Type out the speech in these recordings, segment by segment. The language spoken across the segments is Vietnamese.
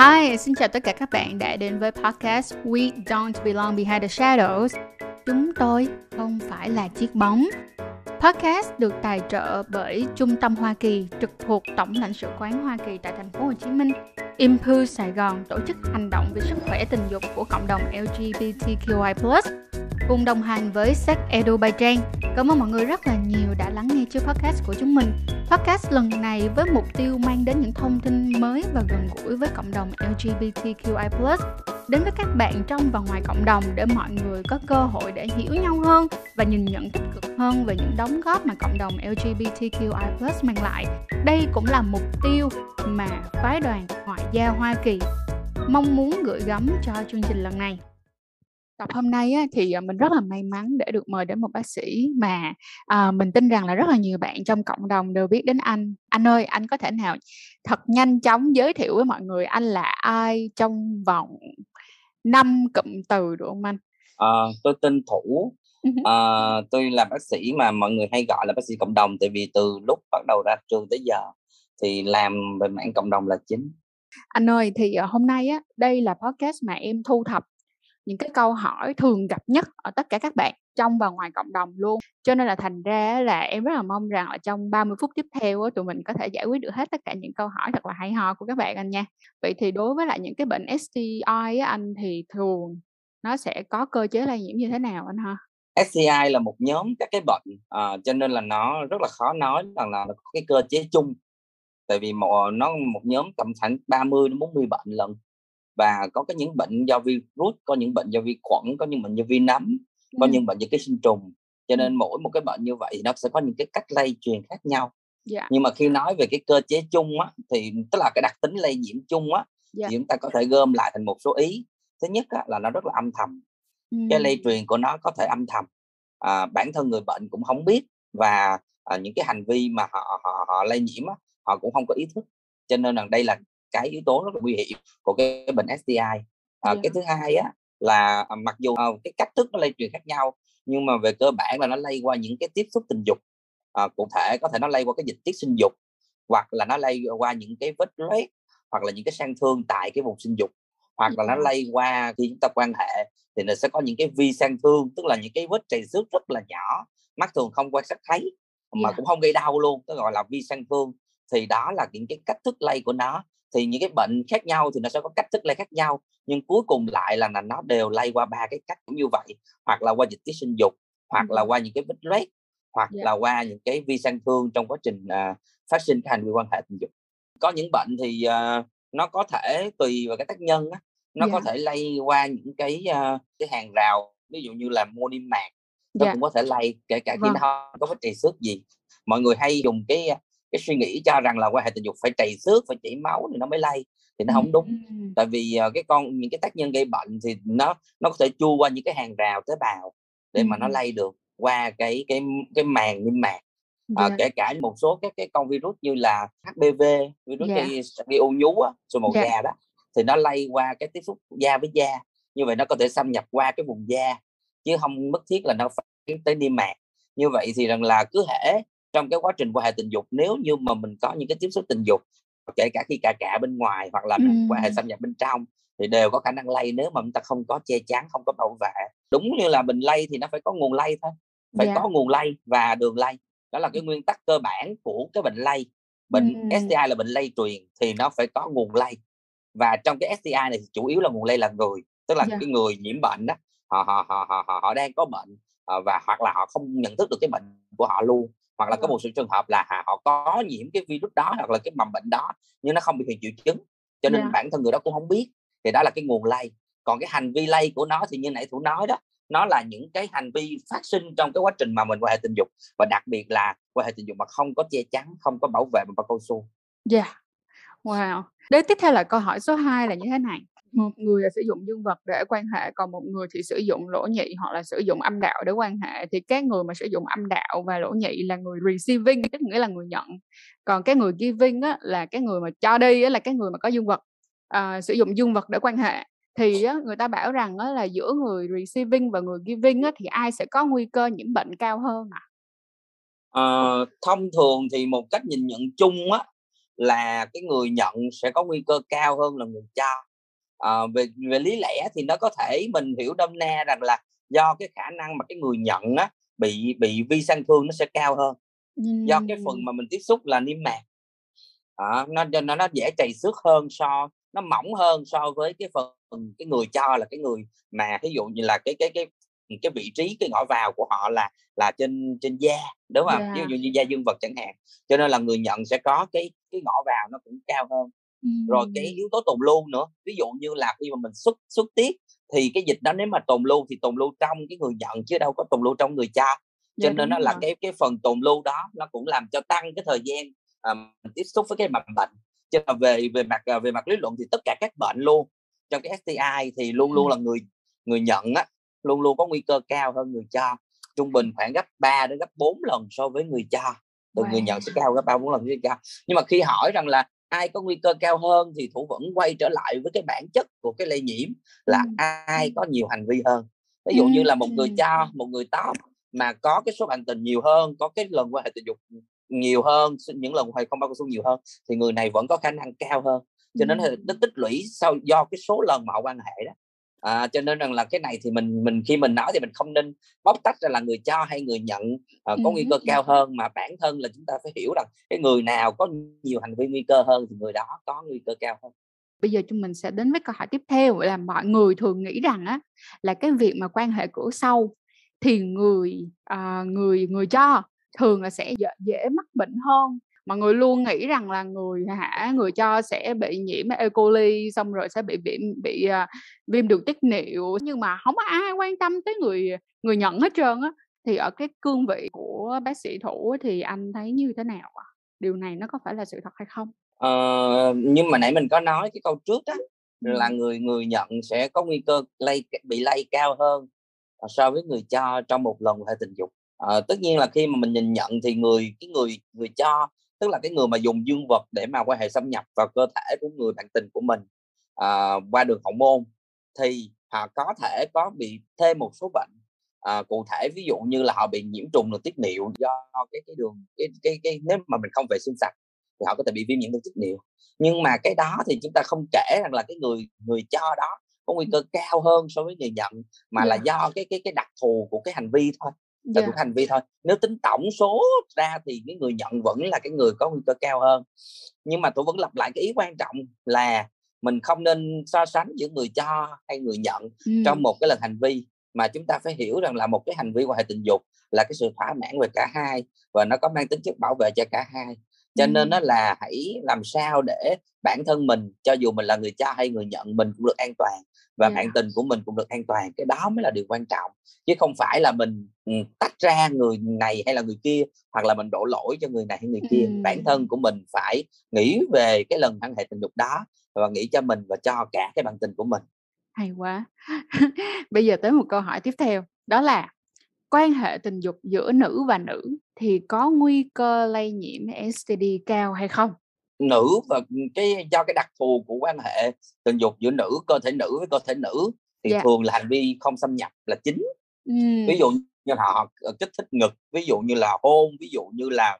Hi, xin chào tất cả các bạn đã đến với podcast We Don't Belong Behind the Shadows. Chúng tôi không phải là chiếc bóng. Podcast được tài trợ bởi Trung tâm Hoa Kỳ trực thuộc Tổng lãnh sự quán Hoa Kỳ tại thành phố Hồ Chí Minh. Impulse Sài Gòn tổ chức hành động vì sức khỏe tình dục của cộng đồng LGBTQI+, cùng đồng hành với sách Edu by Trang. Cảm ơn mọi người rất là nhiều đã lắng nghe chương podcast của chúng mình. Podcast lần này với mục tiêu mang đến những thông tin mới và gần gũi với cộng đồng LGBTQI+, đến với các bạn trong và ngoài cộng đồng để mọi người có cơ hội để hiểu nhau hơn và nhìn nhận tích cực hơn về những đóng góp mà cộng đồng LGBTQI+ mang lại. Đây cũng là mục tiêu mà phái đoàn ngoại giao Hoa Kỳ mong muốn gửi gắm cho chương trình lần này tập hôm nay á, thì à, mình rất là may mắn để được mời đến một bác sĩ mà à, mình tin rằng là rất là nhiều bạn trong cộng đồng đều biết đến anh. Anh ơi anh có thể nào thật nhanh chóng giới thiệu với mọi người anh là ai trong vòng năm cụm từ được không anh? À, tôi tên thủ. À, tôi là bác sĩ mà mọi người hay gọi là bác sĩ cộng đồng tại vì từ lúc bắt đầu ra trường tới giờ thì làm về mảng cộng đồng là chính. Anh ơi thì hôm nay á đây là podcast mà em thu thập những cái câu hỏi thường gặp nhất ở tất cả các bạn trong và ngoài cộng đồng luôn. Cho nên là thành ra là em rất là mong rằng là trong 30 phút tiếp theo tụi mình có thể giải quyết được hết tất cả những câu hỏi thật là hay ho của các bạn anh nha. Vậy thì đối với lại những cái bệnh STI á, anh thì thường nó sẽ có cơ chế lây nhiễm như thế nào anh ha? STI là một nhóm các cái bệnh à, cho nên là nó rất là khó nói rằng là nó có cái cơ chế chung. Tại vì một nó một nhóm tầm khoảng 30 đến 40 bệnh lần và có cái những bệnh do virus có những bệnh do vi khuẩn có những bệnh do vi nấm có ừ. những bệnh do ký sinh trùng cho nên mỗi một cái bệnh như vậy thì nó sẽ có những cái cách lây truyền khác nhau yeah. Dạ. nhưng mà khi nói về cái cơ chế chung á thì tức là cái đặc tính lây nhiễm chung á yeah. thì dạ. chúng ta có thể gom lại thành một số ý thứ nhất á, là nó rất là âm thầm ừ. cái lây truyền của nó có thể âm thầm à, bản thân người bệnh cũng không biết và à, những cái hành vi mà họ họ, họ lây nhiễm á, họ cũng không có ý thức cho nên là đây là cái yếu tố rất là nguy hiểm của cái bệnh STI à, yeah. cái thứ hai á là à, mặc dù uh, cái cách thức nó lây truyền khác nhau nhưng mà về cơ bản là nó lây qua những cái tiếp xúc tình dục. À, cụ thể có thể nó lây qua cái dịch tiết sinh dục hoặc là nó lây qua những cái vết loét hoặc là những cái sang thương tại cái vùng sinh dục hoặc là nó lây qua khi chúng ta quan hệ thì nó sẽ có những cái vi sang thương tức là những cái vết trầy xước rất là nhỏ mắt thường không quan sát thấy mà yeah. cũng không gây đau luôn nó gọi là vi sang thương. Thì đó là những cái cách thức lây của nó thì những cái bệnh khác nhau thì nó sẽ có cách thức lây khác nhau nhưng cuối cùng lại là, là nó đều lây qua ba cái cách cũng như vậy hoặc là qua dịch tiết sinh dục hoặc là qua những cái vết loét hoặc yeah. là qua những cái vi sang thương trong quá trình uh, phát sinh hành vi quan hệ tình dục có những bệnh thì uh, nó có thể tùy vào cái tác nhân á, nó yeah. có thể lây qua những cái uh, cái hàng rào ví dụ như là mô niêm mạc nó yeah. cũng có thể lây kể cả khi vâng. nó không có vết trầy xước gì mọi người hay dùng cái cái suy nghĩ cho rằng là quan hệ tình dục phải trầy xước phải chảy máu thì nó mới lây thì nó không đúng tại vì uh, cái con những cái tác nhân gây bệnh thì nó nó có thể chui qua những cái hàng rào tế bào để mà nó lây được qua cái cái cái màng niêm mạc à, yeah. kể cả một số các cái con virus như là HPV virus yeah. gây, gây u nhú á, rồi màu yeah. da đó thì nó lây qua cái tiếp xúc da với da như vậy nó có thể xâm nhập qua cái vùng da chứ không mất thiết là nó phải tới niêm mạc như vậy thì rằng là cứ thể trong cái quá trình quan hệ tình dục nếu như mà mình có những cái tiếp xúc tình dục kể cả khi cà cà bên ngoài hoặc là mình quan hệ xâm nhập bên trong thì đều có khả năng lây nếu mà chúng ta không có che chắn không có bảo vệ đúng như là mình lây thì nó phải có nguồn lây thôi phải yeah. Dạ. có nguồn lây và đường lây đó là cái nguyên tắc cơ bản của cái bệnh lây bệnh ừ. STI là bệnh lây truyền thì nó phải có nguồn lây và trong cái STI này thì chủ yếu là nguồn lây là người tức là yeah. Dạ. cái người nhiễm bệnh đó họ họ họ họ họ đang có bệnh ờ, và hoặc là họ không nhận thức được cái bệnh của họ luôn hoặc là có một số trường hợp là họ có nhiễm cái virus đó hoặc là cái mầm bệnh đó nhưng nó không bị hiện triệu chứng cho nên yeah. bản thân người đó cũng không biết thì đó là cái nguồn lây còn cái hành vi lây của nó thì như nãy thủ nói đó nó là những cái hành vi phát sinh trong cái quá trình mà mình quan hệ tình dục và đặc biệt là quan hệ tình dục mà không có che chắn không có bảo vệ bằng bao cao su. Yeah. Wow. Đến tiếp theo là câu hỏi số 2 là như thế này một người là sử dụng dương vật để quan hệ còn một người thì sử dụng lỗ nhị hoặc là sử dụng âm đạo để quan hệ. Thì cái người mà sử dụng âm đạo và lỗ nhị là người receiving tức nghĩa là người nhận. Còn cái người giving á, là cái người mà cho đi á, là cái người mà có dương vật à, sử dụng dương vật để quan hệ. Thì á, người ta bảo rằng á, là giữa người receiving và người giving á, thì ai sẽ có nguy cơ nhiễm bệnh cao hơn à? à thông thường thì một cách nhìn nhận chung á là cái người nhận sẽ có nguy cơ cao hơn là người cho à, về về lý lẽ thì nó có thể mình hiểu đâm na rằng là do cái khả năng mà cái người nhận á bị bị vi sang thương nó sẽ cao hơn. Do cái phần mà mình tiếp xúc là niêm mạc. À, nó nó nó dễ chảy xước hơn so nó mỏng hơn so với cái phần cái người cho là cái người mà ví dụ như là cái cái cái cái vị trí cái ngõ vào của họ là là trên trên da đúng không? Yeah. ví dụ như da dương vật chẳng hạn. Cho nên là người nhận sẽ có cái cái ngõ vào nó cũng cao hơn rồi cái yếu tố tồn lưu nữa. Ví dụ như là khi mà mình xuất xuất tiết thì cái dịch đó nếu mà tồn lưu thì tồn lưu trong cái người nhận chứ đâu có tồn lưu trong người cho cho yeah, nên nó là cái cái phần tồn lưu đó nó cũng làm cho tăng cái thời gian mình tiếp xúc với cái mầm bệnh. Cho nên về về mặt à, về mặt lý luận thì tất cả các bệnh luôn trong cái STI thì luôn luôn là người người nhận á luôn luôn có nguy cơ cao hơn người cho. Trung bình khoảng gấp 3 đến gấp 4 lần so với người cho. Từ wow. người nhận sẽ cao gấp ba bốn lần người cho. Nhưng mà khi hỏi rằng là ai có nguy cơ cao hơn thì thủ vẫn quay trở lại với cái bản chất của cái lây nhiễm là ừ. ai có nhiều hành vi hơn ví dụ như là một người cho một người top mà có cái số bạn tình nhiều hơn có cái lần quan hệ tình dục nhiều hơn những lần hoài không bao cao nhiều hơn thì người này vẫn có khả năng cao hơn cho nên ừ. nó tích lũy sau do cái số lần mà họ quan hệ đó à, cho nên rằng là cái này thì mình mình khi mình nói thì mình không nên bóc tách ra là người cho hay người nhận. À, có nguy cơ cao hơn mà bản thân là chúng ta phải hiểu rằng cái người nào có nhiều hành vi nguy cơ hơn thì người đó có nguy cơ cao hơn. Bây giờ chúng mình sẽ đến với câu hỏi tiếp theo là mọi người thường nghĩ rằng á là cái việc mà quan hệ cửa sau thì người à, người người cho thường là sẽ dễ, dễ mắc bệnh hơn mọi người luôn nghĩ rằng là người hả người cho sẽ bị nhiễm E. coli xong rồi sẽ bị bị bị uh, viêm đường tiết niệu nhưng mà không có ai quan tâm tới người người nhận hết trơn á thì ở cái cương vị của bác sĩ thủ thì anh thấy như thế nào ạ? Điều này nó có phải là sự thật hay không? Ờ, nhưng mà nãy mình có nói cái câu trước á là người người nhận sẽ có nguy cơ lây bị lây cao hơn so với người cho trong một lần hệ tình dục. Ờ, tất nhiên là khi mà mình nhìn nhận thì người cái người người cho tức là cái người mà dùng dương vật để mà quan hệ xâm nhập vào cơ thể của người bạn tình của mình à, qua đường hậu môn thì họ có thể có bị thêm một số bệnh à, cụ thể. Ví dụ như là họ bị nhiễm trùng đường tiết niệu do cái cái đường cái cái cái nếu mà mình không vệ sinh sạch thì họ có thể bị viêm nhiễm đường tiết niệu. Nhưng mà cái đó thì chúng ta không kể rằng là cái người người cho đó có nguy cơ cao hơn so với người nhận mà là do cái cái cái đặc thù của cái hành vi thôi là yeah. hành vi thôi nếu tính tổng số ra thì cái người nhận vẫn là cái người có nguy cơ cao hơn nhưng mà tôi vẫn lặp lại cái ý quan trọng là mình không nên so sánh giữa người cho hay người nhận ừ. trong một cái lần hành vi mà chúng ta phải hiểu rằng là một cái hành vi quan hệ tình dục là cái sự thỏa mãn về cả hai và nó có mang tính chất bảo vệ cho cả hai cho ừ. nên nó là hãy làm sao để bản thân mình cho dù mình là người cho hay người nhận mình cũng được an toàn và yeah. bạn tình của mình cũng được an toàn cái đó mới là điều quan trọng. Chứ không phải là mình ừ, tách ra người này hay là người kia hoặc là mình đổ lỗi cho người này hay người kia. Ừ. bản thân của mình phải nghĩ về cái lần quan hệ tình dục đó và nghĩ cho mình và cho cả cái bạn tình của mình. Hay quá. Bây giờ tới một câu hỏi tiếp theo đó là quan hệ tình dục giữa nữ và nữ thì có nguy cơ lây nhiễm STD cao hay không nữ và cái do cái đặc thù của quan hệ tình dục giữa nữ cơ thể nữ với cơ thể nữ thì yeah. Dạ. thường là hành vi không xâm nhập là chính mm. ví dụ như họ ờ, kích thích ngực ví dụ như là hôn ví dụ như là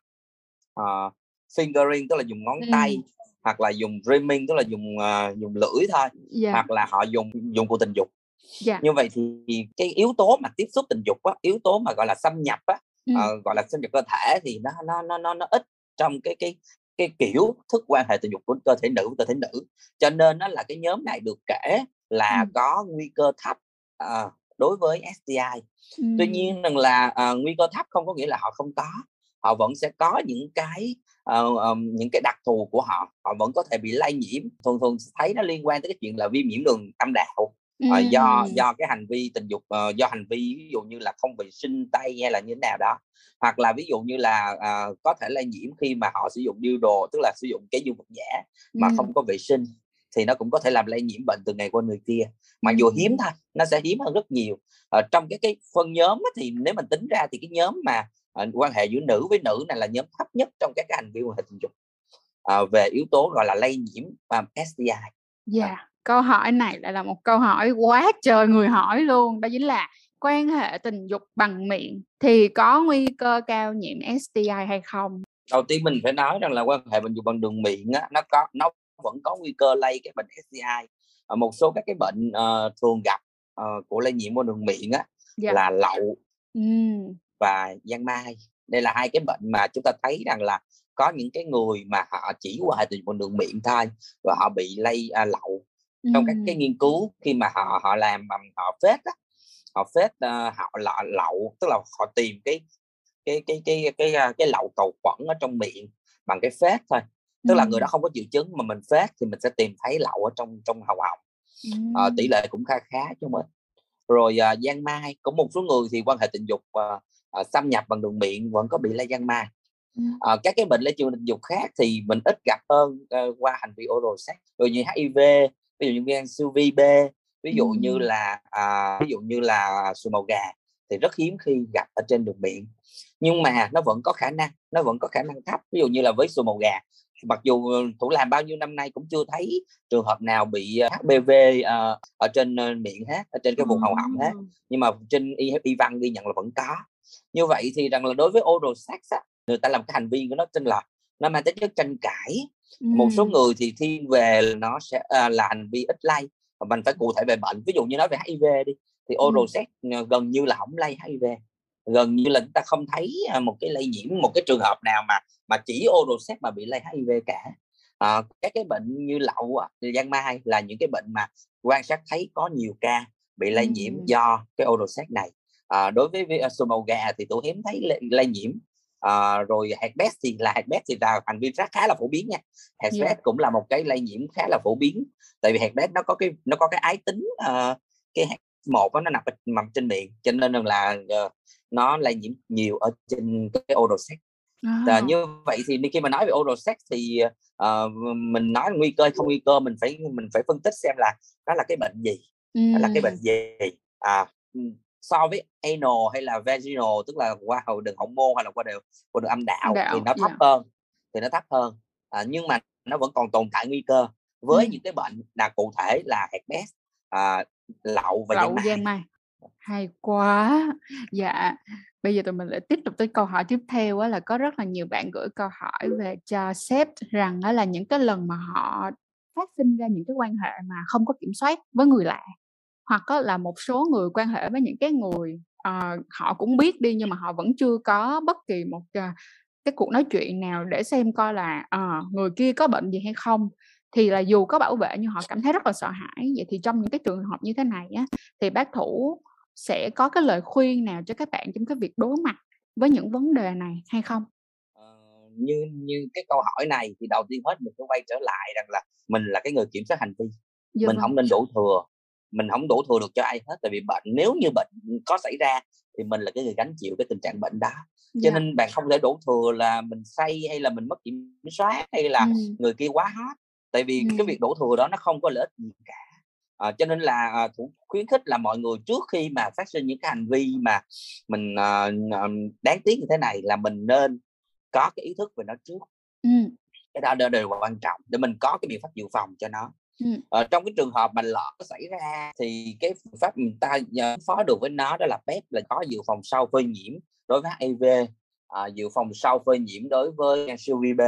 uh, fingering tức là dùng ngón mm. tay hoặc là dùng dreaming tức là dùng uh, dùng lưỡi thôi yeah. Dạ. hoặc là họ dùng dùng của tình dục yeah. Dạ. như vậy thì cái yếu tố mà tiếp xúc tình dục á yếu tố mà gọi là xâm nhập á mm. uh, gọi là xâm nhập cơ thể thì nó nó nó nó, nó ít trong cái cái cái kiểu thức quan hệ tình dục của cơ thể nữ với cơ thể nữ. Cho nên nó là cái nhóm này được kể là ừ. có nguy cơ thấp à, đối với STI ừ. tuy nhiên rằng là à, nguy cơ thấp không có nghĩa là họ không có. Họ vẫn sẽ có những cái uh, um, những cái đặc thù của họ. Họ vẫn có thể bị lây nhiễm. Thường thường thấy nó liên quan tới cái chuyện là viêm nhiễm đường âm đạo uh, do do cái hành vi tình dục uh, do hành vi ví dụ như là không vệ sinh tay hay là như thế nào đó hoặc là ví dụ như là uh, có thể lây nhiễm khi mà họ sử dụng đồ tức là sử dụng cái dung vật giả mà ừ. không có vệ sinh thì nó cũng có thể làm lây nhiễm bệnh từ ngày qua người kia mặc dù hiếm thôi nó sẽ hiếm hơn rất nhiều ở trong cái cái phân nhóm á, thì nếu mình tính ra thì cái nhóm mà uh, quan hệ giữa nữ với nữ này là nhóm thấp nhất trong các cái hành vi quan hệ tình dục uh, về yếu tố gọi là lây nhiễm um, STI. Yeah. À câu hỏi này lại là một câu hỏi quá trời người hỏi luôn đó chính là quan hệ tình dục bằng miệng thì có nguy cơ cao nhiễm STI hay không đầu tiên mình phải nói rằng là quan hệ tình dục bằng đường miệng á, nó có nó vẫn có nguy cơ lây cái bệnh STI à, một số các cái bệnh uh, thường gặp uh, của lây nhiễm qua đường miệng á. Dạ. là lậu ừ. và giang mai đây là hai cái bệnh mà chúng ta thấy rằng là có những cái người mà họ chỉ qua hệ tình dục bằng đường miệng thôi và họ bị lây uh, lậu ừ. trong các cái nghiên cứu khi mà họ họ làm bằng họ phết á họ phết uh, họ lọ lậu tức là họ tìm cái cái cái cái cái cái, cái lậu cầu khuẩn ở trong miệng bằng cái phết thôi tức ừ. là người đó không có triệu chứng mà mình phết thì mình sẽ tìm thấy lậu ở trong trong hầu họng ừ. à, tỷ lệ cũng khá khá chứ mình rồi à, giang mai có một số người thì quan hệ tình dục à, à, xâm nhập bằng đường miệng vẫn có bị lây giang mai à, các cái bệnh lây truyền tình dục khác thì mình ít gặp hơn uh, qua hành vi oral sex rồi như HIV ví dụ như viêm siêu vi B ví dụ như là à, ví dụ như là sùi màu gà thì rất hiếm khi gặp ở trên đường miệng nhưng mà nó vẫn có khả năng nó vẫn có khả năng thấp. Ví dụ như là với sùi màu gà mặc dù thủ làm bao nhiêu năm nay cũng chưa thấy trường hợp nào bị HPV uh, ở trên miệng hết ở trên cái vùng hầu họng hết. Nhưng mà trên y, y văn ghi nhận là vẫn có. Như vậy thì rằng là đối với oral sex á, người ta làm cái hành vi của nó tên là nó mang tính chất tranh cãi ừ. một số người thì thiên về nó sẽ uh, là hành vi ít lây và mình phải cụ thể về bệnh ví dụ như nói về HIV đi thì oral ừ. sex gần như là không lây HIV gần như là chúng ta không thấy một cái lây nhiễm một cái trường hợp nào mà mà chỉ oral sex mà bị lây HIV cả à, các cái bệnh như lậu giang mai là những cái bệnh mà quan sát thấy có nhiều ca bị lây nhiễm ừ. do cái oral sex này à, đối với sùi màu gà thì tôi hiếm thấy lây, lây nhiễm à, rồi herpes thì là herpes thì là hành vi rất khá là phổ biến nha herpes yeah. cũng là một cái lây nhiễm khá là phổ biến tại vì herpes nó có cái nó có cái ái tính uh, cái một nó nằm nằm trên miệng cho nên là uh, nó lây nhiễm nhiều ở trên cái oral sex à. như vậy thì khi mà nói về oral sex thì uh, mình nói nguy cơ không nguy cơ mình phải mình phải phân tích xem là đó là cái bệnh gì ừ. đó là cái bệnh gì à so với anal hay là vaginal tức là qua hầu đường hậu môn hay là qua đường qua đường âm đạo, đạo thì nó thấp yeah. hơn thì nó thấp hơn à, nhưng mà nó vẫn còn tồn tại nguy cơ với ừ. những cái bệnh là cụ thể là herpes à, lậu và lậu giang mai hay quá dạ bây giờ tụi mình lại tiếp tục tới câu hỏi tiếp theo á là có rất là nhiều bạn gửi câu hỏi về cho sếp rằng đó là những cái lần mà họ phát sinh ra những cái quan hệ mà không có kiểm soát với người lạ hoặc là một số người quan hệ với những cái người uh, họ cũng biết đi nhưng mà họ vẫn chưa có bất kỳ một uh, cái cuộc nói chuyện nào để xem coi là uh, người kia có bệnh gì hay không. Thì là dù có bảo vệ nhưng họ cảm thấy rất là sợ hãi. Vậy thì trong những cái trường hợp như thế này á thì bác thủ sẽ có cái lời khuyên nào cho các bạn trong cái việc đối mặt với những vấn đề này hay không? Ờ, như như cái câu hỏi này thì đầu tiên hết mình phải quay trở lại rằng là mình là cái người kiểm soát hành vi. Dạ mình vâng. không nên đổ thừa mình không đổ thừa được cho ai hết tại vì bệnh nếu như bệnh có xảy ra thì mình là cái người gánh chịu cái tình trạng bệnh đó cho dạ. nên bạn không thể đổ thừa là mình say hay là mình mất kiểm soát hay là ừ. người kia quá hot tại vì ừ. cái việc đổ thừa đó nó không có lợi ích gì cả à, cho nên là à, thủ khuyến khích là mọi người trước khi mà phát sinh những cái hành vi mà mình à, đáng tiếc như thế này là mình nên có cái ý thức về nó trước ừ. cái đó đều quan trọng để mình có cái biện pháp dự phòng cho nó ừ. à, trong cái trường hợp mà lỡ xảy ra thì cái phương pháp mình ta phó được với nó đó là phép là có dự phòng sau phơi nhiễm đối với HIV à, dự phòng sau phơi nhiễm đối với siêu vi B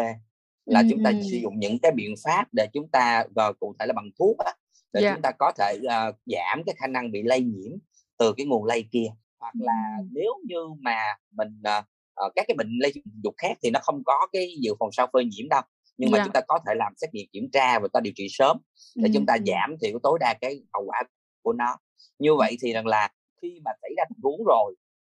là ừ, chúng ta sử dụng những cái biện pháp để chúng ta và cụ thể là bằng thuốc á, để yeah. chúng ta có thể uh, giảm cái khả năng bị lây nhiễm từ cái nguồn lây kia hoặc là nếu như mà mình uh, các cái bệnh lây dục khác thì nó không có cái dự phòng sau phơi nhiễm đâu nhưng mà yeah. chúng ta có thể làm xét nghiệm kiểm tra và ta điều trị sớm để chúng ta giảm thiểu tối đa cái hậu quả của nó. Như vậy thì rằng là khi mà xảy ra tình huống rồi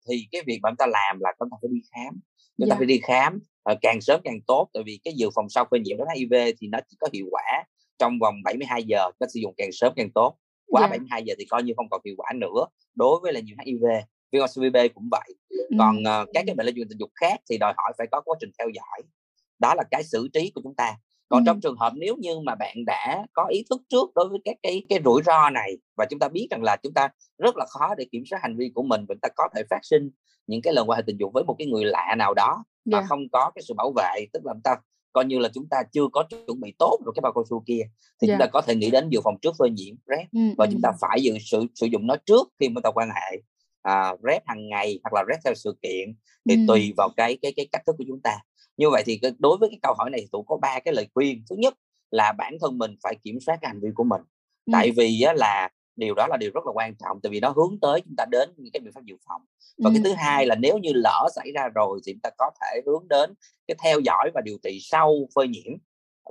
thì cái việc mà chúng ta làm là chúng ta phải đi khám. Chúng yeah. ta phải đi khám uh, càng sớm càng tốt tại vì cái dự phòng sau phơi nhiễm HIV thì nó chỉ có hiệu quả trong vòng 72 giờ cách sử dụng càng sớm càng tốt. Quá yeah. 72 giờ thì coi như không còn hiệu quả nữa đối với là nhiễm HIV viêm CVB cũng vậy. Còn uh, các cái bệnh lây truyền tình dục khác thì đòi hỏi phải có quá trình theo dõi đó là cái xử trí của chúng ta còn ừ. trong trường hợp nếu như mà bạn đã có ý thức trước đối với các cái cái rủi ro này và chúng ta biết rằng là chúng ta rất là khó để kiểm soát hành vi của mình và chúng ta có thể phát sinh những cái lần quan hệ tình dục với một cái người lạ nào đó mà yeah. không có cái sự bảo vệ tức là chúng ta coi như là chúng ta chưa có chuẩn bị tốt rồi cái bao cao su kia thì yeah. chúng ta có thể nghĩ đến dự phòng trước phơi nhiễm rep ừ, và ừ. chúng ta phải dự sử sử dụng nó trước khi mà ta quan hệ à, rep hàng ngày hoặc là rep theo sự kiện thì ừ. tùy vào cái cái cái cách thức của chúng ta như vậy thì đối với cái câu hỏi này thì tôi có ba cái lời khuyên. Thứ nhất là bản thân mình phải kiểm soát cái hành vi của mình. Ừ. tại vì á, là điều đó là điều rất là quan trọng tại vì nó hướng tới chúng ta đến những cái biện pháp dự phòng. Và ừ. cái thứ hai là nếu như lỡ xảy ra rồi thì chúng ta có thể hướng đến cái theo dõi và điều trị sau phơi nhiễm.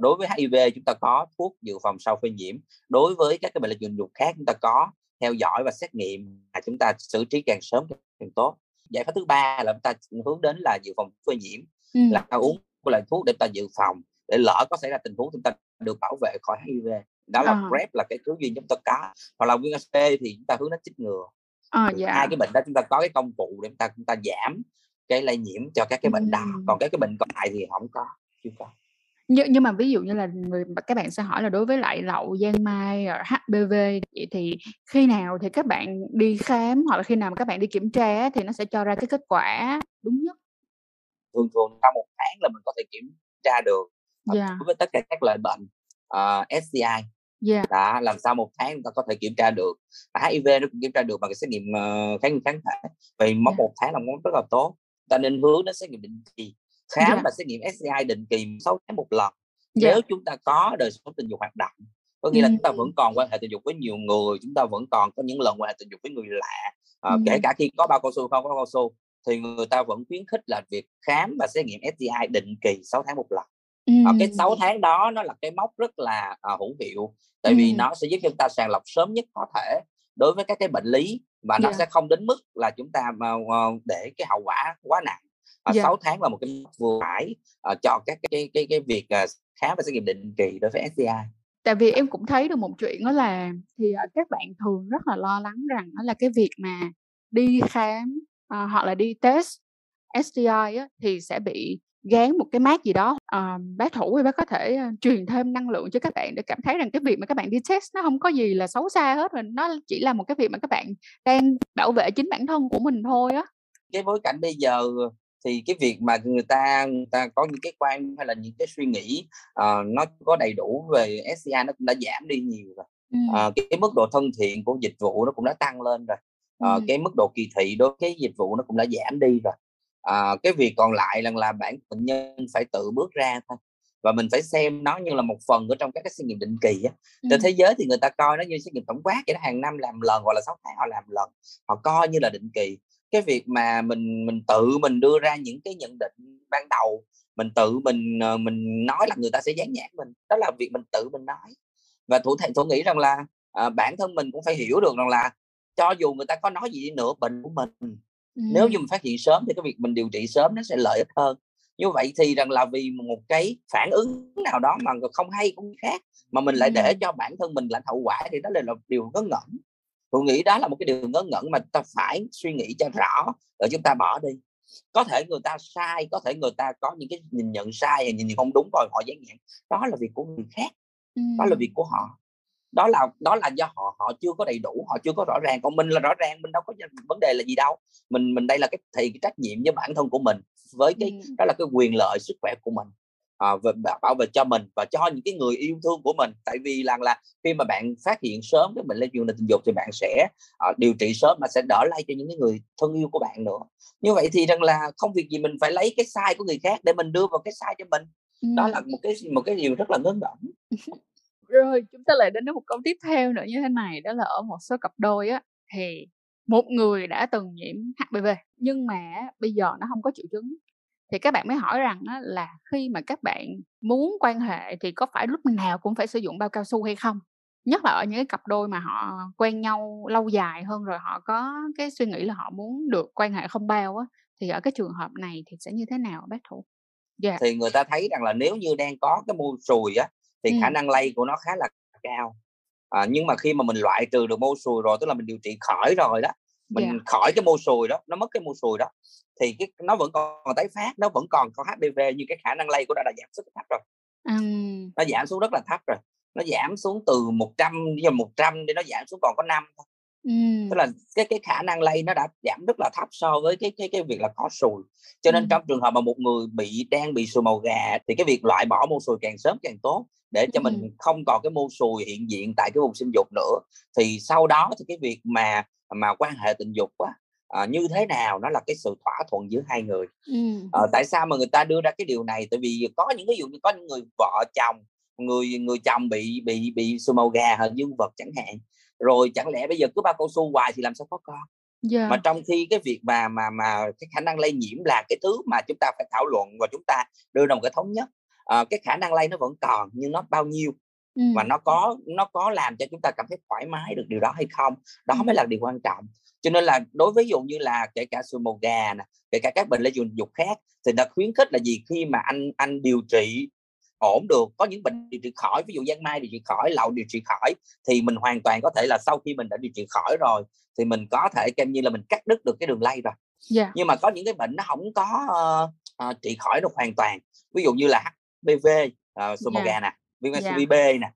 Đối với HIV chúng ta có thuốc dự phòng sau phơi nhiễm. Đối với các cái bệnh lây truyền dục khác chúng ta có theo dõi và xét nghiệm là chúng ta xử trí càng sớm càng tốt. Giải pháp thứ ba là chúng ta hướng đến là dự phòng phơi nhiễm ừ. là uống một loại thuốc để ta dự phòng để lỡ có xảy ra tình huống chúng ta được bảo vệ khỏi HIV đó là à. PrEP là cái thứ duy chúng ta có hoặc là viêm C thì chúng ta hướng đến chích ngừa à, dạ. hai cái bệnh đó chúng ta có cái công cụ để chúng ta chúng ta giảm cái lây nhiễm cho các cái bệnh đó còn các cái bệnh còn lại thì không có chưa có nhưng nhưng mà ví dụ như là người các bạn sẽ hỏi là đối với lại lậu giang mai HPV vậy thì khi nào thì các bạn đi khám hoặc là khi nào mà các bạn đi kiểm tra thì nó sẽ cho ra cái kết quả đúng nhất thường thường sau một tháng là mình có thể kiểm tra được yeah. đối với tất cả các loại bệnh uh, STI yeah. đã làm sao một tháng chúng ta có thể kiểm tra được HIV nó cũng kiểm tra được bằng cái xét nghiệm uh, kháng kháng thể vậy mốc yeah. một tháng là mốc rất là tốt ta nên hướng đến xét nghiệm định kỳ khám yeah. và xét nghiệm STI định kỳ 6 tháng một lần yeah. nếu chúng ta có đời sống tình dục hoạt động có nghĩa là chúng ta vẫn còn quan hệ tình dục với nhiều người chúng ta vẫn còn có những lần quan hệ tình dục với người lạ à, ừ. kể cả khi có bao cao su không có cao su thì người ta vẫn khuyến khích là việc khám và xét nghiệm STI định kỳ 6 tháng một lần ừ. cái 6 tháng đó nó là cái mốc rất là uh, hữu hiệu tại ừ. vì nó sẽ giúp chúng ta sàng lọc sớm nhất có thể đối với các cái bệnh lý và nó yeah. sẽ không đến mức là chúng ta uh, để cái hậu quả quá nặng uh, yeah. 6 tháng là một cái vừa phải uh, cho các cái cái cái, việc uh, khám và xét nghiệm định kỳ đối với STI tại vì em cũng thấy được một chuyện đó là thì các bạn thường rất là lo lắng rằng đó là cái việc mà đi khám uh, hoặc là đi test STI á, thì sẽ bị gán một cái mát gì đó uh, bác thủ thì bác có thể uh, truyền thêm năng lượng cho các bạn để cảm thấy rằng cái việc mà các bạn đi test nó không có gì là xấu xa hết rồi nó chỉ là một cái việc mà các bạn đang bảo vệ chính bản thân của mình thôi á. Cái bối cảnh bây giờ thì cái việc mà người ta người ta có những cái quan hay là những cái suy nghĩ uh, nó có đầy đủ về SCI nó cũng đã giảm đi nhiều rồi. Ừ. uh, cái mức độ thân thiện của dịch vụ nó cũng đã tăng lên rồi uh, ừ. cái mức độ kỳ thị đối với cái dịch vụ nó cũng đã giảm đi rồi uh, cái việc còn lại là là bản bệnh nhân phải tự bước ra thôi và mình phải xem nó như là một phần ở trong các cái xét nghiệm định kỳ á. Ừ. trên thế giới thì người ta coi nó như xét nghiệm tổng quát vậy đó hàng năm làm lần hoặc là 6 tháng họ làm lần họ coi như là định kỳ cái việc mà mình mình tự mình đưa ra những cái nhận định ban đầu mình tự mình ờ, mình nói là người ta sẽ dán nhãn mình đó là việc mình tự mình nói và thủ thầy thủ nghĩ rằng là à, bản thân mình cũng phải hiểu được rằng là cho dù người ta có nói gì đi nữa bệnh của mình. Ừ. nếu như mình phát hiện sớm thì cái việc mình điều trị sớm nó sẽ lợi ích hơn. Như vậy thì rằng là vì một cái phản ứng nào đó mà không hay cũng khác mà mình lại để cho bản thân mình lãnh hậu quả thì đó là điều ngớ ngẩn. Tôi nghĩ đó là một cái điều ngớ ngẩn mà ta phải suy nghĩ cho rõ rồi chúng ta bỏ đi. Có thể người ta sai có thể người ta có những cái nhìn nhận sai hay nhìn nhận không đúng rồi họ dán nhãn. Đó là việc của người khác đó là việc của họ. Đó là đó là do họ họ chưa có đầy đủ họ chưa có rõ ràng. Còn mình là rõ ràng mình đâu có vấn đề là gì đâu. Mình mình đây là cái thì cái trách nhiệm với bản thân của mình với cái ừ. đó là cái quyền lợi sức khỏe của mình à, và bảo vệ cho mình và cho những cái người yêu thương của mình. Tại vì là là khi mà bạn phát hiện sớm cái bệnh lây truyền tình dục thì bạn sẽ uh, điều trị sớm mà sẽ đỡ lây cho những cái người thân yêu của bạn nữa. Như vậy thì rằng là không việc gì mình phải lấy cái sai của người khác để mình đưa vào cái sai cho mình. Ừ. đó là một cái một cái điều rất là ngớ ngẩn rồi chúng ta lại đến một câu tiếp theo nữa như thế này đó là ở một số cặp đôi á thì một người đã từng nhiễm HPV nhưng mà bây giờ nó không có triệu chứng thì các bạn mới hỏi rằng á, là khi mà các bạn muốn quan hệ thì có phải lúc nào cũng phải sử dụng bao cao su hay không nhất là ở những cái cặp đôi mà họ quen nhau lâu dài hơn rồi họ có cái suy nghĩ là họ muốn được quan hệ không bao á thì ở cái trường hợp này thì sẽ như thế nào bác thủ yeah. Dạ. thì người ta thấy rằng là nếu như đang có cái mua sùi á thì ừ. khả năng lây của nó khá là cao à, nhưng mà khi mà mình loại trừ được mô sùi rồi tức là mình điều trị khỏi rồi đó mình yeah. Dạ. khỏi cái mô sùi đó nó mất cái mô sùi đó thì cái nó vẫn còn tái phát nó vẫn còn có HPV nhưng cái khả năng lây của nó đã giảm rất thấp rồi um. nó giảm xuống rất là thấp rồi nó giảm xuống từ 100 giờ 100 để nó giảm xuống còn có 5 thôi Uhm. tức là cái cái khả năng lây nó đã giảm rất là thấp so với cái cái cái việc là có sùi cho nên uhm. trong trường hợp mà một người bị đang bị sùi màu gà thì cái việc loại bỏ mô sùi càng sớm càng tốt để cho uhm. mình không còn cái mô sùi hiện diện tại cái vùng sinh dục nữa thì sau đó thì cái việc mà mà quan hệ tình dục á à, như thế nào nó là cái sự thỏa thuận giữa hai người à, tại sao mà người ta đưa ra cái điều này tại vì có những ví dụ như có những người vợ chồng người người chồng bị bị bị sùi màu gà hoặc dương vật chẳng hạn rồi chẳng lẽ bây giờ cứ bao cao su hoài thì làm sao có con? Yeah. mà trong khi cái việc mà mà mà cái khả năng lây nhiễm là cái thứ mà chúng ta phải thảo luận và chúng ta đưa ra một cái thống nhất. À, cái khả năng lây nó vẫn còn nhưng nó bao nhiêu ừ. và nó có nó có làm cho chúng ta cảm thấy thoải mái được điều đó hay không? Đó mới là điều quan trọng. Cho nên là đối với ví dụ như là kể cả sùi màu gà nè kể cả các bệnh lây truyền dục khác thì đã khuyến khích là gì? Khi mà anh anh điều trị ổn được có những bệnh điều trị khỏi ví dụ giang mai điều trị khỏi lậu điều trị khỏi thì mình hoàn toàn có thể là sau khi mình đã điều trị khỏi rồi thì mình có thể kem như là mình cắt đứt được cái đường lây rồi yeah. nhưng mà có những cái bệnh nó không có uh, uh, trị khỏi được hoàn toàn ví dụ như là HPV uh, yeah. nè viêm yeah. B nè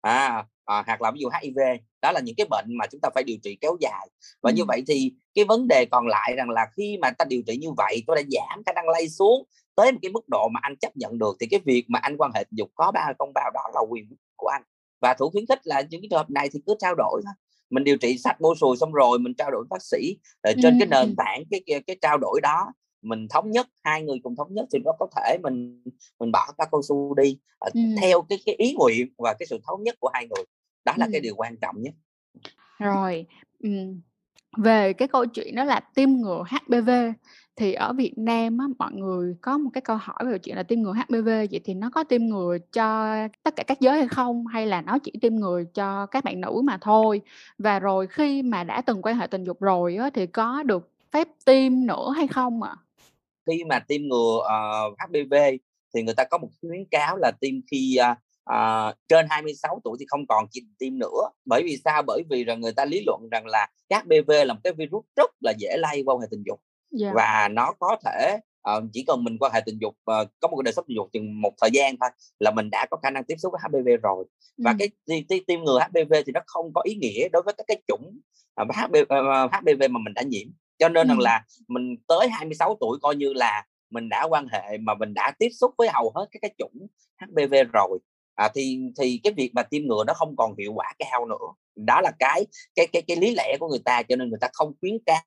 à, à, hoặc là ví dụ HIV đó là những cái bệnh mà chúng ta phải điều trị kéo dài và ừ. như vậy thì cái vấn đề còn lại rằng là khi mà ta điều trị như vậy tôi đã giảm khả năng lây xuống tới một cái mức độ mà anh chấp nhận được thì cái việc mà anh quan hệ tình dục có ba không bao đó là quyền của anh và thủ khuyến khích là những cái trường hợp này thì cứ trao đổi thôi mình điều trị sạch mô sùi xong rồi mình trao đổi bác sĩ ở trên ừ. cái nền tảng cái, cái cái trao đổi đó mình thống nhất hai người cùng thống nhất thì nó có thể mình mình bỏ các cao su đi ừ. theo cái cái ý nguyện và cái sự thống nhất của hai người đó là ừ. cái điều quan trọng nhất rồi ừ về cái câu chuyện đó là tiêm ngừa HPV thì ở Việt Nam á, mọi người có một cái câu hỏi về chuyện là tiêm ngừa HPV vậy thì nó có tiêm ngừa cho tất cả các giới hay không hay là nó chỉ tiêm ngừa cho các bạn nữ mà thôi và rồi khi mà đã từng quan hệ tình dục rồi á, thì có được phép tiêm nữa hay không ạ? À? Khi mà tiêm ngừa ờ, uh, HPV thì người ta có một khuyến cáo là tiêm khi uh, uh, trên 26 tuổi thì không còn chỉ tiêm nữa bởi vì sao bởi vì rằng người ta lý luận rằng là HPV là một cái virus rất là dễ lây qua hệ tình dục yeah. và nó có thể uh, chỉ cần mình quan hệ tình dục uh, có một cái đời sống tình dục chừng một thời gian thôi là mình đã có khả năng tiếp xúc với HPV rồi và ừ. cái tiêm, tiêm ngừa HPV thì nó không có ý nghĩa đối với các cái chủng uh, HPV, uh, HPV mà mình đã nhiễm cho nên ừ. rằng là mình tới 26 tuổi coi như là mình đã quan hệ mà mình đã tiếp xúc với hầu hết các cái chủng HPV rồi à, thì thì cái việc mà tiêm ngừa nó không còn hiệu quả cao nữa. Đó là cái cái cái cái lý lẽ của người ta cho nên người ta không khuyến cáo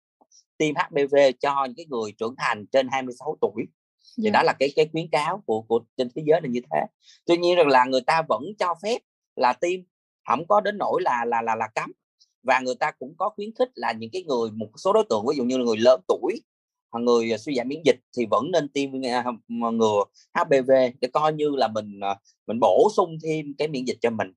tiêm HPV cho những cái người trưởng thành trên 26 tuổi. Thì yeah. đó là cái cái khuyến cáo của của trên thế giới là như thế. Tuy nhiên rằng là người ta vẫn cho phép là tiêm không có đến nỗi là là là là cấm. Và người ta cũng có khuyến khích là những cái người một số đối tượng ví dụ như là người lớn tuổi người suy giảm miễn dịch thì vẫn nên tiêm ngừa HPV để coi như là mình à, mình bổ sung thêm cái miễn dịch cho mình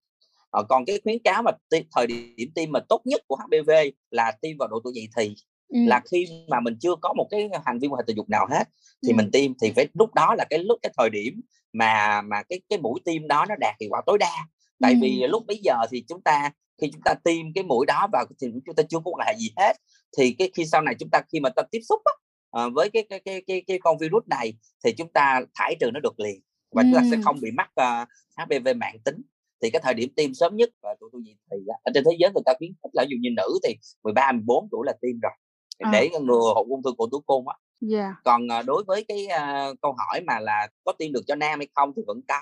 à, còn cái khuyến cáo mà thời điểm tiêm mà tốt nhất của HPV là tiêm vào độ tuổi dậy thì là khi mà mình chưa có một cái hành vi quan hệ tình dục nào hết thì Ừm. mình tiêm thì phải lúc đó là cái lúc cái thời điểm mà mà cái cái mũi tiêm đó nó đạt hiệu quả tối đa. Tại vì lúc bấy giờ thì chúng ta khi chúng ta tiêm cái mũi đó vào thì chúng ta chưa có quan hệ gì hết, thì cái khi sau này chúng ta khi mà ta tiếp xúc á, ờ, với cái cái cái cái cái con virus này thì chúng ta thải trừ nó được liền và chúng ta sẽ không bị mắc, ờ, HPV mãn tính. Thì cái thời điểm tiêm sớm nhất và tuổi tuổi dậy thì ở trên thế giới người ta khuyến khích là dụ như nữ thì 13, 14 tuổi là tiêm rồi à. để ngừa hậu ung thư cổ tử cung á yeah. còn à, đối với cái uh, câu hỏi mà là có tiêm được cho nam hay không thì vẫn có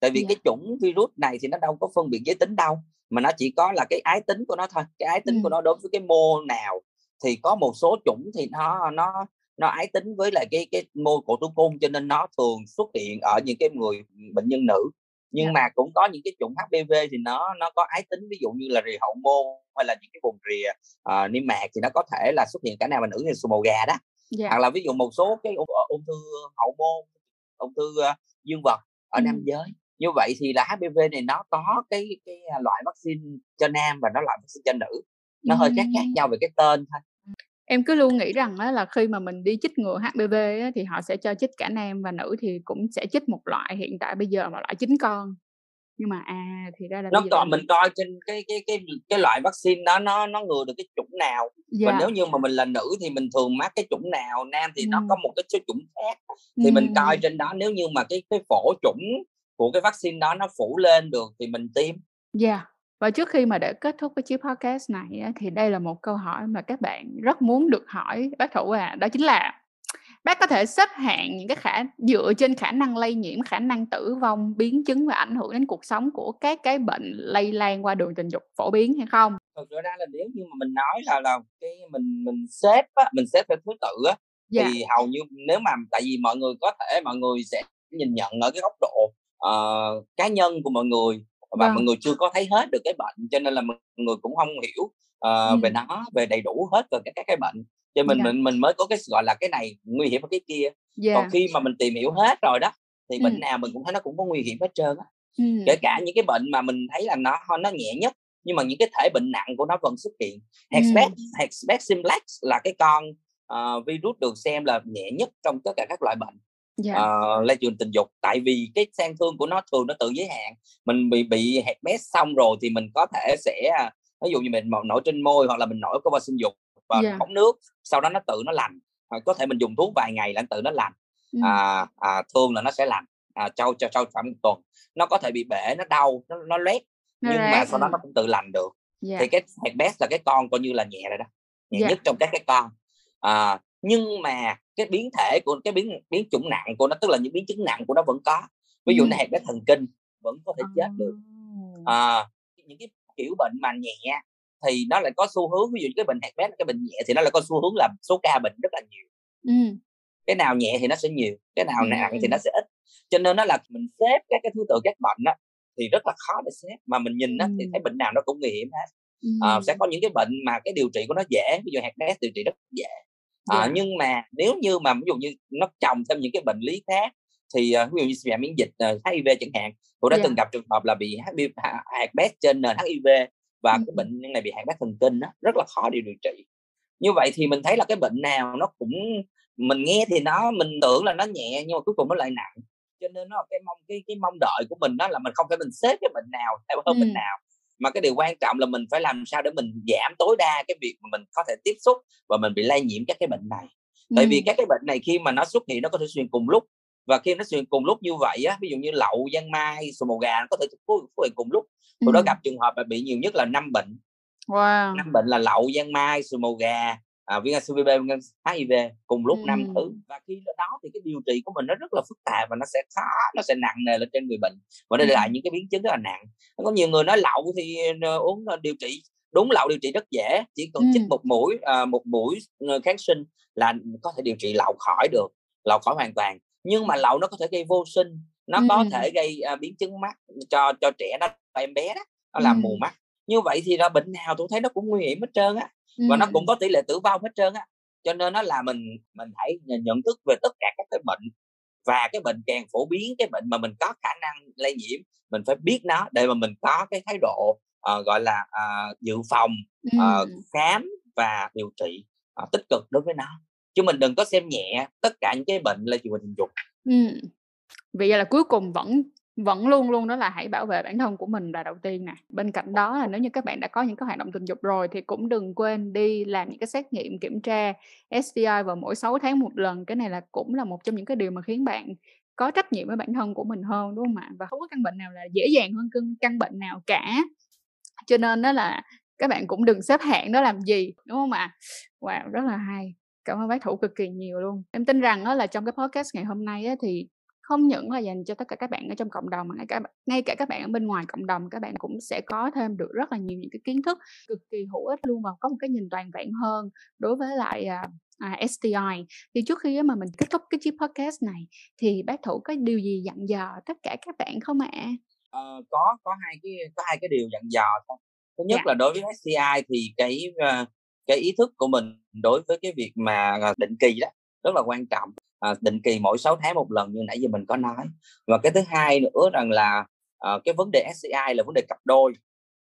tại vì yeah. cái chủng virus này thì nó đâu có phân biệt giới tính đâu mà nó chỉ có là cái ái tính của nó thôi cái ái tính ừ. của nó đối với cái mô nào thì có một số chủng thì nó nó nó ái tính với lại cái cái mô cổ tử cung cho nên nó thường xuất hiện ở những cái người bệnh nhân nữ nhưng yeah. mà cũng có những cái chủng HPV thì nó nó có ái tính ví dụ như là rìa hậu môn hay là những cái vùng rìa uh, niêm mạc thì nó có thể là xuất hiện cả nam và nữ như sùi màu gà đó yeah. hoặc là ví dụ một số cái ung, ờ, ung thư hậu môn ung thư uh, dương vật ở ừ. nam giới như vậy thì là HPV này nó có cái cái loại vaccine cho nam và nó loại vaccine cho nữ nó ừ. hơi khác khác nhau về cái tên thôi em cứ luôn nghĩ rằng đó là khi mà mình đi chích ngừa HPV á, thì họ sẽ cho chích cả nam và nữ thì cũng sẽ chích một loại hiện tại bây giờ mà loại chín con nhưng mà à thì ra là nó còn mình coi trên cái cái cái cái loại vaccine đó nó nó ngừa được cái chủng nào yeah. và dạ. nếu như mà mình là nữ thì mình thường mắc cái chủng nào nam thì ừ. nó có một cái số chủng khác thì ừ. mình coi trên đó nếu như mà cái cái phổ chủng của cái vaccine đó nó phủ lên được thì mình tiêm dạ. Và trước khi mà để kết thúc cái chiếc podcast này á, thì đây là một câu hỏi mà các bạn rất muốn được hỏi bác Thủ à, đó chính là bác có thể xếp hạng những cái khả dựa trên khả năng lây nhiễm khả năng tử vong biến chứng và ảnh hưởng đến cuộc sống của các cái bệnh lây lan qua đường tình dục phổ biến hay không thực ra là nếu như mà mình nói là là cái mình mình xếp á mình xếp theo thứ tự á yeah. thì hầu như nếu mà tại vì mọi người có thể mọi người sẽ nhìn nhận ở cái góc độ uh, cá nhân của mọi người và vâng. mọi người chưa có thấy hết được cái bệnh cho nên là mọi người cũng không hiểu uh, ừ. về nó về đầy đủ hết về các cái bệnh cho mình yeah. mình mình mới có cái gọi là cái này nguy hiểm cái kia yeah. còn khi mà mình tìm hiểu hết rồi đó thì ừ. bệnh nào mình cũng thấy nó cũng có nguy hiểm hết trơn á ừ. kể cả những cái bệnh mà mình thấy là nó nó nhẹ nhất nhưng mà những cái thể bệnh nặng của nó vẫn xuất hiện Herpes ừ. Herpes simplex là cái con uh, virus được xem là nhẹ nhất trong tất cả các loại bệnh yeah. Dạ. uh, lây truyền tình dục tại vì cái sang thương của nó thường nó tự giới hạn mình bị bị herpes xong rồi thì mình có thể sẽ ví dụ như mình nổi trên môi hoặc là mình nổi có qua sinh dục và yeah. bóng nước sau đó nó tự nó lành à, có thể mình dùng thuốc vài ngày là tự nó lành ừ. à, à, thường là nó sẽ lành à, cho cho sau khoảng một tuần nó có thể bị bể nó đau nó nó loét nhưng right. mà sau đó nó cũng tự lành được yeah. thì cái herpes là cái con coi như là nhẹ rồi đó nhẹ yeah. nhất trong các cái con à, nhưng mà cái biến thể của cái biến biến chủng nặng của nó tức là những biến chứng nặng của nó vẫn có. Ví dụ ừ. như herpes thần kinh vẫn có thể chết được. À, những cái kiểu bệnh mà nhẹ thì nó lại có xu hướng ví dụ cái bệnh herpes cái bệnh nhẹ thì nó lại có xu hướng là số ca bệnh rất là nhiều. Ừ. cái nào nhẹ thì nó sẽ nhiều cái nào nặng thì nó sẽ ít. Cho nên nó là mình xếp các cái thứ tự các bệnh đó thì rất là khó để xếp mà mình nhìn đó, thì thấy bệnh nào nó cũng nguy hiểm hết. À, sẽ có những cái bệnh mà cái điều trị của nó dễ ví dụ herpes điều trị rất dễ à, yeah. nhưng mà nếu như mà ví dụ như nó trồng thêm những cái bệnh lý khác thì uh, ví dụ như suy miễn dịch uh, HIV chẳng hạn tôi đã yeah. từng gặp trường hợp là bị HIV herpes trên nền HIV và ừ. cái bệnh này bị herpes thần kinh đó, rất là khó để điều trị như vậy thì mình thấy là cái bệnh nào nó cũng mình nghe thì nó mình tưởng là nó nhẹ nhưng mà cuối cùng nó lại nặng cho nên nó cái mong cái cái mong đợi của mình đó là mình không phải mình xếp cái bệnh nào theo hơn ừ. bệnh nào mà cái điều quan trọng là mình phải làm sao để mình giảm tối đa cái việc mà mình có thể tiếp xúc và mình bị lây nhiễm các cái bệnh này. Tại vì các cái bệnh này khi mà nó xuất hiện nó có thể xuyên cùng lúc và khi nó xuyên cùng lúc như vậy á ví dụ như lậu giang mai sùi màu gà nó có thể xuất hiện cùng lúc. Tôi đó gặp trường hợp là bị nhiều nhất là năm bệnh. Wow. năm bệnh là lậu giang mai sùi màu gà à, viêm gan CVB, viêm gan HIV cùng lúc năm ừ. thứ và khi đó thì cái điều trị của mình nó rất là phức tạp và nó sẽ khó nó sẽ nặng nề lên trên người bệnh và đây là những cái biến chứng rất là nặng có nhiều người nói lậu thì ờ, uống ờ, điều trị đúng lậu điều trị rất dễ chỉ cần ừ. chích một mũi à, một mũi kháng sinh là có thể điều trị lậu khỏi được lậu khỏi hoàn toàn nhưng mà lậu nó có thể gây vô sinh nó ừ. có thể gây uh, biến chứng mắt cho cho trẻ nó em bé đó nó làm ừ. mù mắt như vậy thì là bệnh nào tôi thấy nó cũng nguy hiểm hết trơn á và nó cũng có tỷ lệ tử vong hết trơn á cho nên nó là mình mình hãy nhận thức về tất cả các cái bệnh và cái bệnh càng phổ biến cái bệnh mà mình có khả năng lây nhiễm mình phải biết nó để mà mình có cái thái độ uh, gọi là uh, dự phòng uh, khám và điều trị uh, tích cực đối với nó. Chứ mình đừng có xem nhẹ tất cả những cái bệnh lây truyền qua tình dục. Ừ. vậy là cuối cùng vẫn vẫn luôn luôn đó là hãy bảo vệ bản thân của mình là đầu tiên nè. Bên cạnh đó là nếu như các bạn đã có những cái hoạt động tình dục rồi thì cũng đừng quên đi làm những cái xét nghiệm kiểm tra STI vào mỗi 6 tháng một lần. Cái này là cũng là một trong những cái điều mà khiến bạn có trách nhiệm với bản thân của mình hơn đúng không ạ? Và không có căn bệnh nào là dễ dàng hơn căn, căn bệnh nào cả. Cho nên đó là các bạn cũng đừng xếp hạng đó làm gì đúng không ạ? Wow rất là hay. Cảm ơn bác thủ cực kỳ nhiều luôn. Em tin rằng đó là trong cái podcast ngày hôm nay á, thì không những là dành cho tất cả các bạn ở trong cộng đồng mà ngay cả ngay cả các bạn ở bên ngoài cộng đồng các bạn cũng sẽ có thêm được rất là nhiều những cái kiến thức cực kỳ hữu ích luôn và có một cái nhìn toàn vẹn hơn đối với lại à, à, STI thì trước khi mà mình kết thúc cái chiếc podcast này thì bác thủ có điều gì dặn dò tất cả các bạn không ạ? À? Ờ, có có hai cái có hai cái điều dặn dò thôi thứ nhất dạ. là đối với STI thì cái uh, cái ý thức của mình đối với cái việc mà định kỳ đó rất là quan trọng. À, định kỳ mỗi 6 tháng một lần như nãy giờ mình có nói. Và cái thứ hai nữa rằng là à, cái vấn đề SCI là vấn đề cặp đôi.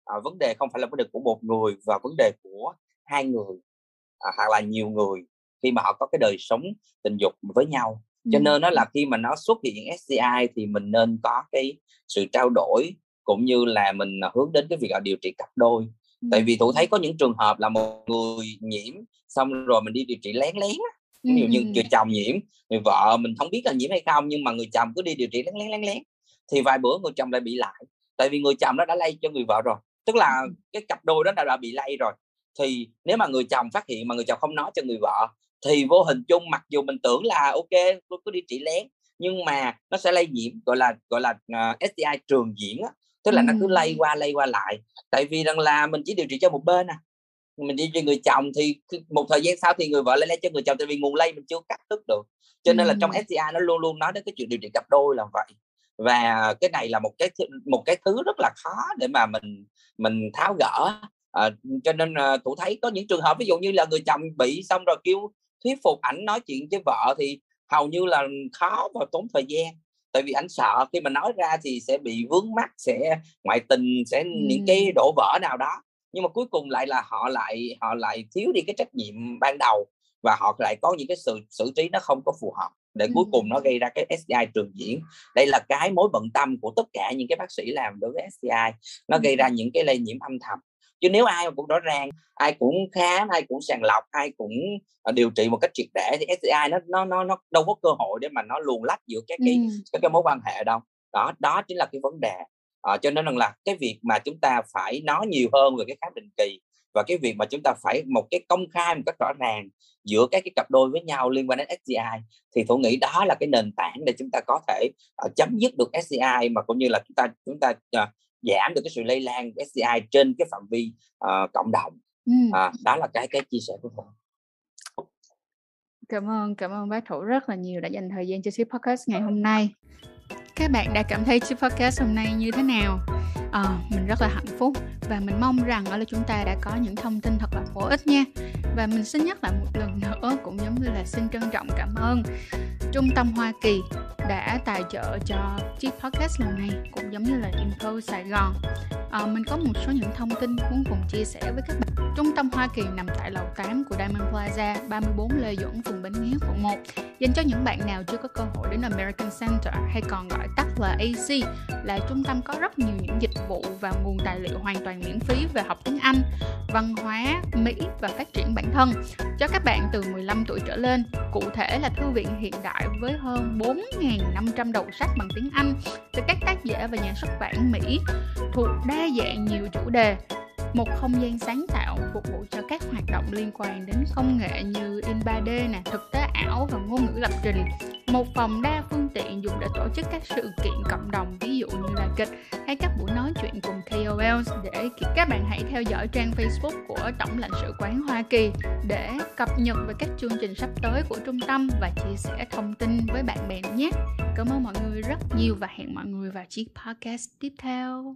À, vấn đề không phải là vấn đề của một người và vấn đề của hai người à, hoặc là nhiều người khi mà họ có cái đời sống tình dục với nhau. Cho nên nó là khi mà nó xuất hiện SCI thì mình nên có cái sự trao đổi cũng như là mình hướng đến cái việc điều trị cặp đôi. Tại vì tôi thấy có những trường hợp là một người nhiễm xong rồi mình đi điều trị lén lén ví dụ như người chồng nhiễm người vợ mình không biết là nhiễm hay không nhưng mà người chồng cứ đi điều trị lén lén lén lén thì vài bữa người chồng lại bị lại. Tại vì người chồng đó đã lây cho người vợ rồi tức là cái cặp đôi đó đã, đã bị lây rồi. Thì nếu mà người chồng phát hiện mà người chồng không nói cho người vợ thì vô hình chung mặc dù mình tưởng là ok tôi có đi trị lén nhưng mà nó sẽ lây nhiễm gọi là gọi là uh, à, STI trường diễn á tức là ừ. nó cứ lây qua lây qua lại. Tại vì rằng là mình chỉ điều trị cho một bên à mình đi cho người chồng thì một thời gian sau thì người vợ lây lây cho người chồng tại vì nguồn lây mình chưa cắt đứt được. Cho nên là trong STI nó luôn luôn nói đến cái chuyện điều trị cặp đôi là vậy. Và cái này là một cái một cái thứ rất là khó để mà mình mình tháo gỡ. À, cho nên uh, thủ thấy có những trường hợp ví dụ như là người chồng bị xong rồi kêu thuyết phục ảnh nói chuyện với vợ thì hầu như là khó và tốn thời gian. Tại vì anh sợ khi mà nói ra thì sẽ bị vướng mắt sẽ ngoại tình sẽ ừ. những cái đổ vỡ nào đó nhưng mà cuối cùng lại là họ lại họ lại thiếu đi cái trách nhiệm ban đầu và họ lại có những cái sự xử trí nó không có phù hợp để cuối cùng nó gây ra cái STI trường diễn. Đây là cái mối bận tâm của tất cả những cái bác sĩ làm đối với STI nó gây ra những cái lây nhiễm âm thầm. Chứ nếu ai cũng rõ ràng ai cũng khám ai cũng sàng lọc ai cũng ờ, điều trị một cách triệt để thì STI nó nó nó nó đâu có cơ hội để mà nó luồn lách giữa các cái ừ. các cái mối quan hệ đâu. Đó đó chính là cái vấn đề à, cho nên là cái việc mà chúng ta phải nói nhiều hơn về cái khám định kỳ và cái việc mà chúng ta phải một cái công khai một cách rõ ràng giữa các cái cặp đôi với nhau liên quan đến STI thì tôi nghĩ đó là cái nền tảng để chúng ta có thể uh, chấm dứt được STI mà cũng như là chúng ta chúng ta uh, giảm được cái sự lây lan của STI trên cái phạm vi uh, cộng đồng. Ừ. à, đó là cái cái chia sẻ của tôi cảm ơn cảm ơn bác thủ rất là nhiều đã dành thời gian cho ship podcast ngày hôm nay các bạn đã cảm thấy chiếc podcast hôm nay như thế nào? À, mình rất là hạnh phúc và mình mong rằng ở là chúng ta đã có những thông tin thật là bổ ích nha. Và mình xin nhắc lại một lần nữa cũng giống như là xin trân trọng cảm ơn Trung tâm Hoa Kỳ đã tài trợ cho chiếc podcast lần này cũng giống như là Info Sài Gòn à, mình có một số những thông tin muốn cùng chia sẻ với các bạn Trung tâm Hoa Kỳ nằm tại lầu 8 của Diamond Plaza 34 Lê Duẩn, phường Bến Nghé, quận 1 dành cho những bạn nào chưa có cơ hội đến American Center hay còn gọi tắt là AC là trung tâm có rất nhiều những dịch vụ và nguồn tài liệu hoàn toàn miễn phí về học tiếng Anh, văn hóa, Mỹ và phát triển bản thân cho các bạn từ 15 tuổi trở lên. Cụ thể là thư viện hiện đại với hơn 4.500 đầu sách bằng tiếng Anh từ các tác giả và nhà xuất bản Mỹ thuộc đa đa dạng nhiều chủ đề một không gian sáng tạo phục vụ cho các hoạt động liên quan đến công nghệ như in 3D nè, thực tế ảo và ngôn ngữ lập trình. Một phòng đa phương tiện dùng để tổ chức các sự kiện cộng đồng ví dụ như là kịch hay các buổi nói chuyện cùng KOLs để các bạn hãy theo dõi trang Facebook của Tổng lãnh sự quán Hoa Kỳ để cập nhật về các chương trình sắp tới của trung tâm và chia sẻ thông tin với bạn bè nhé. Cảm ơn mọi người rất nhiều và hẹn mọi người vào chiếc podcast tiếp theo.